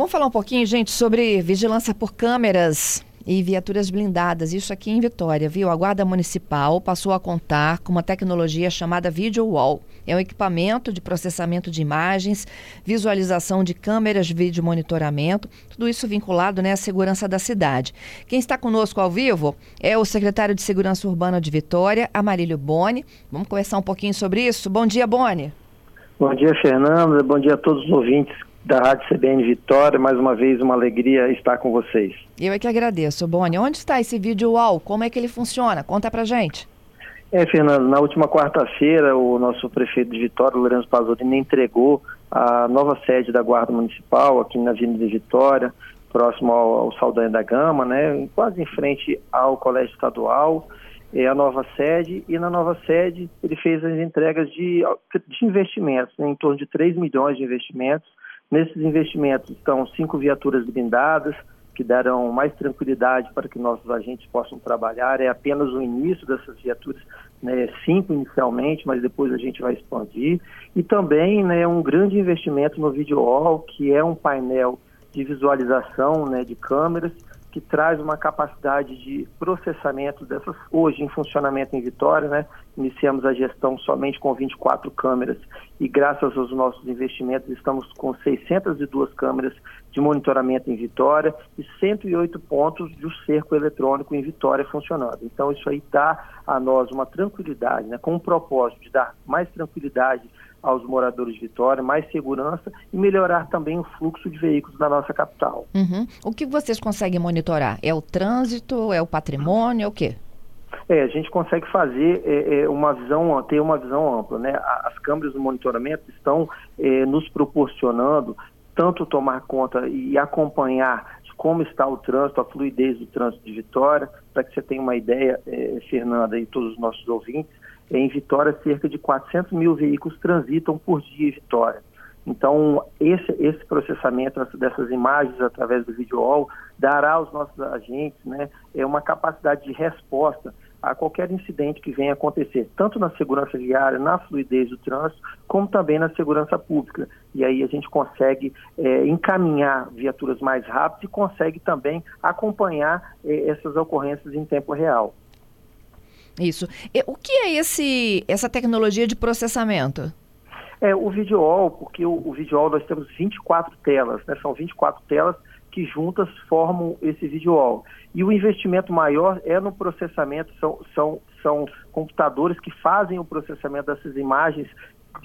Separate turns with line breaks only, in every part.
Vamos falar um pouquinho, gente, sobre vigilância por câmeras e viaturas blindadas, isso aqui em Vitória, viu? A Guarda Municipal passou a contar com uma tecnologia chamada Video Wall. É um equipamento de processamento de imagens, visualização de câmeras de vídeo monitoramento, tudo isso vinculado né, à segurança da cidade. Quem está conosco ao vivo é o secretário de Segurança Urbana de Vitória, Amarílio Boni. Vamos conversar um pouquinho sobre isso. Bom dia, Boni.
Bom dia, Fernanda. Bom dia a todos os ouvintes da Rádio CBN Vitória. Mais uma vez, uma alegria estar com vocês.
Eu é que agradeço, Boni. Onde está esse vídeo UAU? Como é que ele funciona? Conta pra gente.
É, Fernando, na última quarta-feira, o nosso prefeito de Vitória, Lourenço Pasolini, entregou a nova sede da Guarda Municipal, aqui na Avenida de Vitória, próximo ao, ao Saldanha da Gama, né, quase em frente ao Colégio Estadual, é a nova sede, e na nova sede ele fez as entregas de, de investimentos, né, em torno de 3 milhões de investimentos, Nesses investimentos estão cinco viaturas blindadas, que darão mais tranquilidade para que nossos agentes possam trabalhar. É apenas o início dessas viaturas, né, cinco inicialmente, mas depois a gente vai expandir. E também né, um grande investimento no Video Wall, que é um painel de visualização né, de câmeras que traz uma capacidade de processamento dessas, hoje em funcionamento em Vitória, né? Iniciamos a gestão somente com 24 câmeras e graças aos nossos investimentos estamos com 602 câmeras de monitoramento em Vitória e 108 pontos de cerco eletrônico em Vitória funcionando. Então isso aí dá a nós uma tranquilidade, né? Com o propósito de dar mais tranquilidade aos moradores de Vitória, mais segurança e melhorar também o fluxo de veículos na nossa capital.
Uhum. O que vocês conseguem monitorar? É o trânsito, é o patrimônio, é o quê?
É, a gente consegue fazer é, é, uma visão, ter uma visão ampla, né? As câmeras de monitoramento estão é, nos proporcionando tanto tomar conta e acompanhar como está o trânsito, a fluidez do trânsito de Vitória, para que você tenha uma ideia, é, Fernanda e todos os nossos ouvintes, em Vitória, cerca de 400 mil veículos transitam por dia em Vitória. Então, esse, esse processamento dessas imagens através do video dará aos nossos agentes né, é uma capacidade de resposta a qualquer incidente que venha acontecer, tanto na segurança viária, na fluidez do trânsito, como também na segurança pública. E aí a gente consegue é, encaminhar viaturas mais rápidas e consegue também acompanhar é, essas ocorrências em tempo real.
Isso. E, o que é esse, essa tecnologia de processamento?
É o Videol, porque o, o Videol nós temos 24 telas, né? São 24 telas que juntas formam esse Videol. E o investimento maior é no processamento, são, são, são computadores que fazem o processamento dessas imagens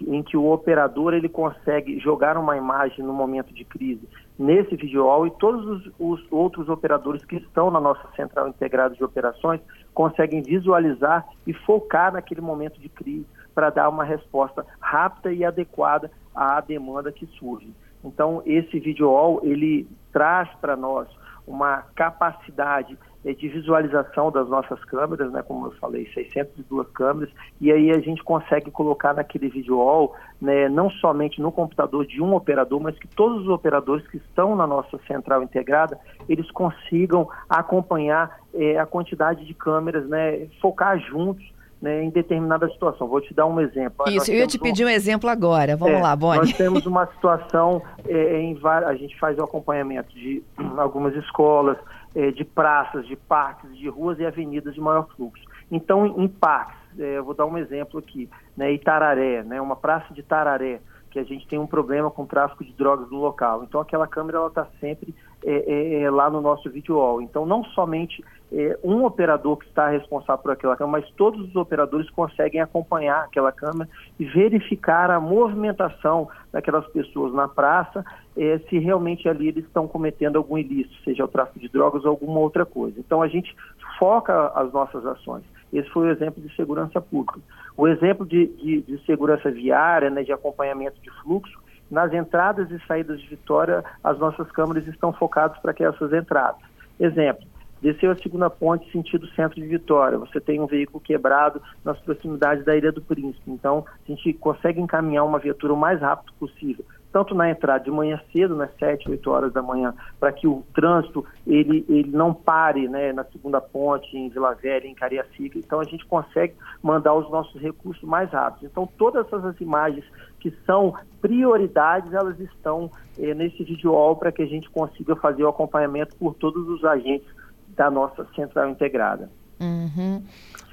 em que o operador ele consegue jogar uma imagem no momento de crise nesse visual e todos os, os, outros operadores que estão na nossa central integrada de operações conseguem visualizar e focar naquele momento de crise para dar uma resposta rápida e adequada à demanda que surge. Então esse visual ele traz para nós uma capacidade de visualização das nossas câmeras, né, como eu falei, 602 câmeras, e aí a gente consegue colocar naquele visual, né, não somente no computador de um operador, mas que todos os operadores que estão na nossa central integrada, eles consigam acompanhar é, a quantidade de câmeras, né, focar juntos né, em determinada situação. Vou te dar um exemplo.
Isso, eu ia te pedir um... um exemplo agora. Vamos é, lá, Boni.
Nós temos uma situação é, em. A gente faz o acompanhamento de algumas escolas, é, de praças, de parques, de ruas e avenidas de maior fluxo. Então, em parques, é, eu vou dar um exemplo aqui, né, Itararé, né, uma praça de Tararé, que a gente tem um problema com o tráfico de drogas no local. Então, aquela câmera está sempre é, é, é, lá no nosso vídeo wall. Então, não somente é, um operador que está responsável por aquela câmera, mas todos os operadores conseguem acompanhar aquela câmera e verificar a movimentação daquelas pessoas na praça, é, se realmente ali eles estão cometendo algum ilícito, seja o tráfico de drogas ou alguma outra coisa. Então, a gente foca as nossas ações. Esse foi o exemplo de segurança pública. O exemplo de, de, de segurança viária, né, de acompanhamento de fluxo, nas entradas e saídas de Vitória, as nossas câmeras estão focadas para que essas entradas. Exemplo, desceu a segunda ponte sentido centro de Vitória, você tem um veículo quebrado nas proximidades da Ilha do Príncipe. Então, a gente consegue encaminhar uma viatura o mais rápido possível tanto na entrada de manhã cedo, nas 7, 8 horas da manhã, para que o trânsito ele, ele não pare né, na segunda ponte, em Vila Velha, em Cariacica. Então a gente consegue mandar os nossos recursos mais rápidos. Então todas essas imagens que são prioridades, elas estão eh, nesse vídeo para que a gente consiga fazer o acompanhamento por todos os agentes da nossa central integrada.
Uhum.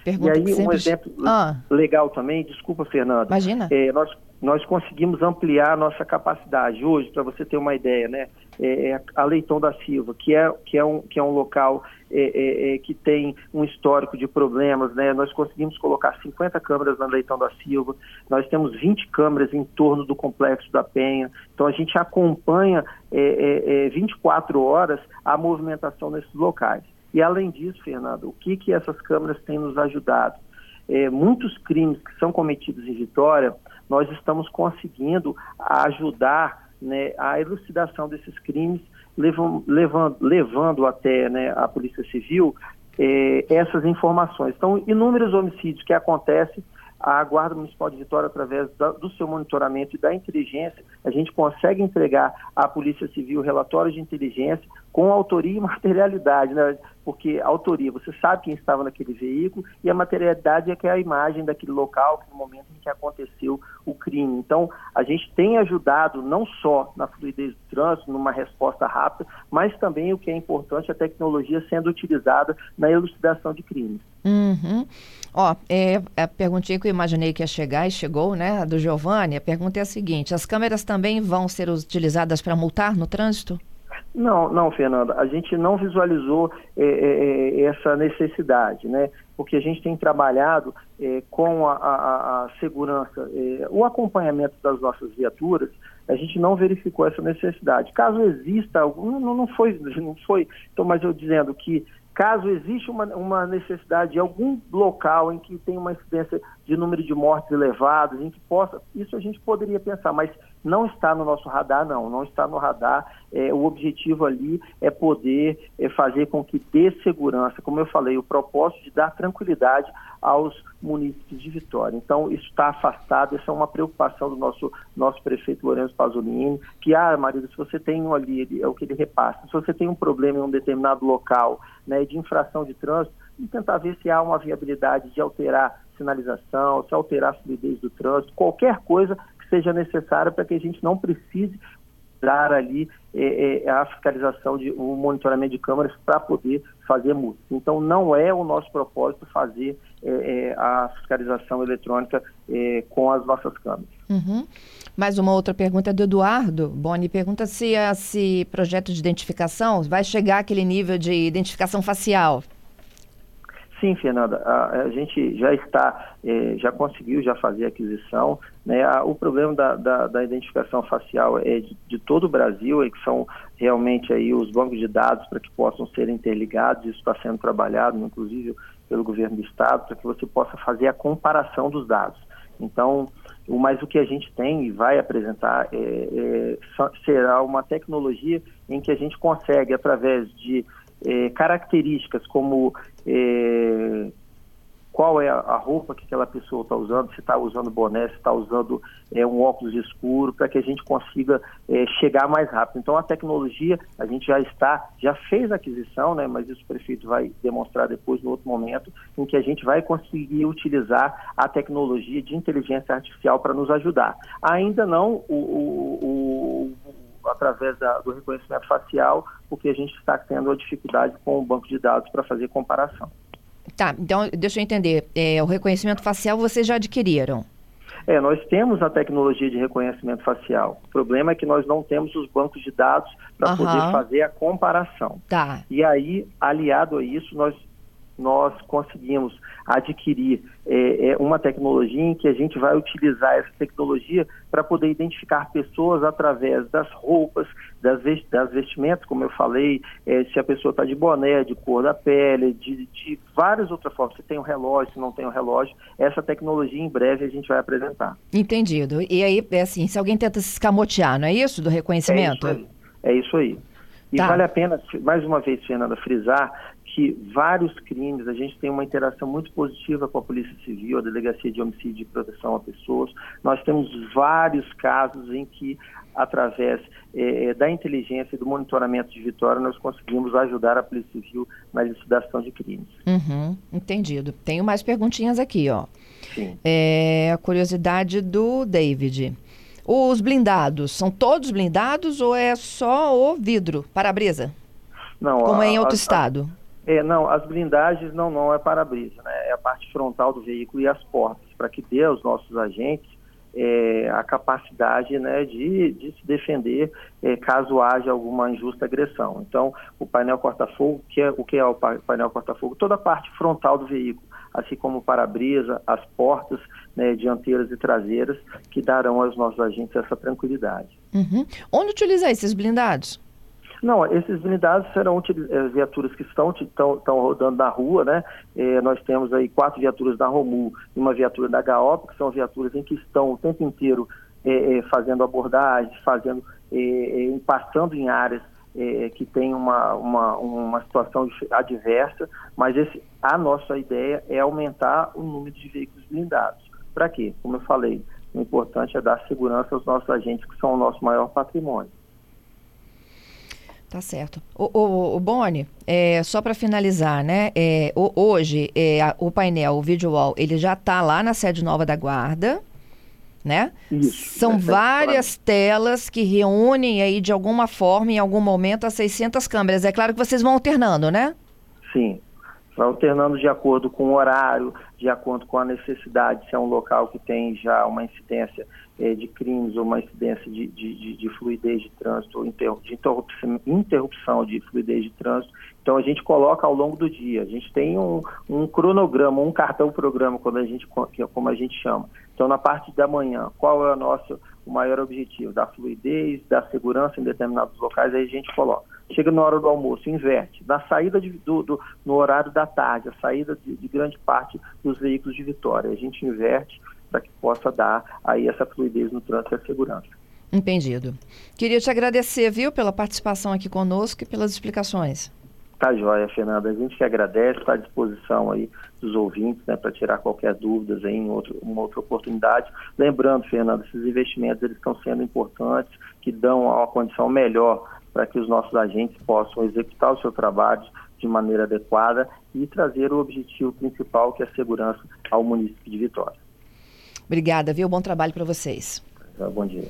e aí, sempre... um exemplo ah. legal também, desculpa, Fernanda.
Imagina.
É, nós, nós conseguimos ampliar a nossa capacidade. Hoje, para você ter uma ideia, né? É, é, a Leitão da Silva, que é, que é, um, que é um local é, é, é, que tem um histórico de problemas, né? Nós conseguimos colocar 50 câmeras na Leitão da Silva, nós temos 20 câmeras em torno do Complexo da Penha, então a gente acompanha 24 horas a movimentação nesses locais. E além disso, Fernando, o que, que essas câmeras têm nos ajudado? É, muitos crimes que são cometidos em Vitória, nós estamos conseguindo ajudar né, a elucidação desses crimes, levando, levando, levando até né, a Polícia Civil é, essas informações. Então, inúmeros homicídios que acontecem a Guarda Municipal de Vitória, através da, do seu monitoramento e da inteligência, a gente consegue entregar à Polícia Civil relatórios de inteligência com autoria e materialidade, né? porque a autoria, você sabe quem estava naquele veículo, e a materialidade é que é a imagem daquele local, no momento em que aconteceu o crime. Então, a gente tem ajudado não só na fluidez do trânsito, numa resposta rápida, mas também o que é importante, a tecnologia sendo utilizada na elucidação de crimes.
Uhum. Ó, é, a perguntinha que eu imaginei que ia chegar e chegou, né, do Giovanni, a pergunta é a seguinte, as câmeras também vão ser utilizadas para multar no trânsito?
Não, não, Fernanda, a gente não visualizou é, é, é, essa necessidade, né? Porque a gente tem trabalhado é, com a, a, a segurança, é, o acompanhamento das nossas viaturas, a gente não verificou essa necessidade. Caso exista algum, não, não foi, não foi, então, mas eu dizendo que caso exista uma, uma necessidade de algum local em que tem uma incidência de número de mortes elevados, em que possa, isso a gente poderia pensar, mas não está no nosso radar, não, não está no radar. É, o objetivo ali é poder é, fazer com que dê segurança, como eu falei, o propósito de dar tranquilidade aos munícipes de Vitória. Então, isso está afastado, essa é uma preocupação do nosso, nosso prefeito Lourenço Pasolini, que, ah, marido, se você tem um ali, é o que ele repassa, se você tem um problema em um determinado local né, de infração de trânsito, tentar ver se há uma viabilidade de alterar sinalização, se alterar a fluidez do trânsito, qualquer coisa seja necessária para que a gente não precise dar ali é, é, a fiscalização de o monitoramento de câmeras para poder fazer multas. Então não é o nosso propósito fazer é, é a fiscalização eletrônica é, com as nossas câmeras.
Uhum. Mais uma outra pergunta do Eduardo Boni pergunta se esse projeto de identificação vai chegar àquele nível de identificação facial.
Sim, Fernanda, a, a gente já está, eh, já conseguiu já fazer a aquisição. Né? O problema da, da, da, identificação facial é de, de, todo o Brasil, é que são realmente aí os bancos de dados para que possam ser interligados. Isso está sendo trabalhado, inclusive pelo governo do estado, para que você possa fazer a comparação dos dados. Então, mas o que a gente tem e vai apresentar é, é, será uma tecnologia em que a gente consegue, através de é, características como é, qual é a roupa que aquela pessoa está usando, se está usando boné, se está usando é, um óculos escuro, para que a gente consiga é, chegar mais rápido. Então a tecnologia, a gente já está, já fez a aquisição, né, mas isso o prefeito vai demonstrar depois no outro momento, em que a gente vai conseguir utilizar a tecnologia de inteligência artificial para nos ajudar. Ainda não o, o, o através da, do reconhecimento facial, porque a gente está tendo a dificuldade com o banco de dados para fazer comparação.
Tá, então deixa eu entender. É, o reconhecimento facial vocês já adquiriram?
É, nós temos a tecnologia de reconhecimento facial. O problema é que nós não temos os bancos de dados para uhum. poder fazer a comparação.
Tá.
E aí, aliado a isso, nós nós conseguimos adquirir é, é, uma tecnologia em que a gente vai utilizar essa tecnologia para poder identificar pessoas através das roupas, das, das vestimentas, como eu falei, é, se a pessoa está de boné, de cor da pele, de, de várias outras formas. Se tem um relógio, se não tem um relógio, essa tecnologia em breve a gente vai apresentar.
Entendido. E aí, é assim, se alguém tenta se escamotear, não é isso do reconhecimento?
É isso aí. É isso aí. E tá. vale a pena, mais uma vez, Fernanda, frisar que vários crimes, a gente tem uma interação muito positiva com a Polícia Civil, a Delegacia de Homicídio e Proteção a Pessoas. Nós temos vários casos em que, através eh, da inteligência e do monitoramento de Vitória, nós conseguimos ajudar a Polícia Civil na elucidação de crimes.
Uhum, entendido. Tenho mais perguntinhas aqui, ó.
Sim.
É, a curiosidade do David. Os blindados, são todos blindados ou é só o vidro, para-brisa?
Não,
Como
a,
é em outro
a,
estado?
A, é, não, as blindagens não, não é para-brisa, né? É a parte frontal do veículo e as portas, para que dê aos nossos agentes é, a capacidade né, de, de se defender é, caso haja alguma injusta agressão. Então, o painel corta-fogo, que é, o que é o painel corta-fogo? Toda a parte frontal do veículo, assim como o para-brisa, as portas né, dianteiras e traseiras, que darão aos nossos agentes essa tranquilidade.
Uhum. Onde utilizar esses blindados?
Não, esses blindados serão é, viaturas que estão, estão, estão rodando na rua, né? É, nós temos aí quatro viaturas da Romu e uma viatura da GAOP, que são viaturas em que estão o tempo inteiro é, é, fazendo abordagem, fazendo, passando em áreas que tem uma, uma, uma situação adversa, mas esse, a nossa ideia é aumentar o número de veículos blindados. Para quê? Como eu falei, o importante é dar segurança aos nossos agentes, que são o nosso maior patrimônio.
Tá certo. O, o, o Boni, é, só para finalizar, né? É, o, hoje, é, a, o painel, o video wall, ele já está lá na sede nova da Guarda, né?
Isso.
São várias telas que reúnem aí de alguma forma, em algum momento, as 600 câmeras. É claro que vocês vão alternando, né?
Sim. Alternando de acordo com o horário, de acordo com a necessidade, se é um local que tem já uma incidência é, de crimes ou uma incidência de, de, de, de fluidez de trânsito, ou de interrupção, de fluidez de trânsito. Então a gente coloca ao longo do dia. A gente tem um, um cronograma, um cartão-programa, quando a gente, é como a gente chama. Então na parte da manhã, qual é o nosso o maior objetivo? Da fluidez, da segurança em determinados locais, aí a gente coloca chega na hora do almoço, inverte. Na saída de, do, do, no horário da tarde, a saída de, de, grande parte dos veículos de Vitória, a gente inverte para que possa dar aí essa fluidez no trânsito e a segurança.
Entendido. Queria te agradecer, viu, pela participação aqui conosco e pelas explicações.
Tá joia, Fernanda. A gente que agradece, está à disposição aí dos ouvintes, né, para tirar qualquer dúvidas aí em outro, uma outra oportunidade. Lembrando, Fernanda, esses investimentos eles estão sendo importantes, que dão uma condição melhor para que os nossos agentes possam executar o seu trabalho de maneira adequada e trazer o objetivo principal, que é a segurança ao município de Vitória.
Obrigada, viu? Bom trabalho para vocês.
Bom dia.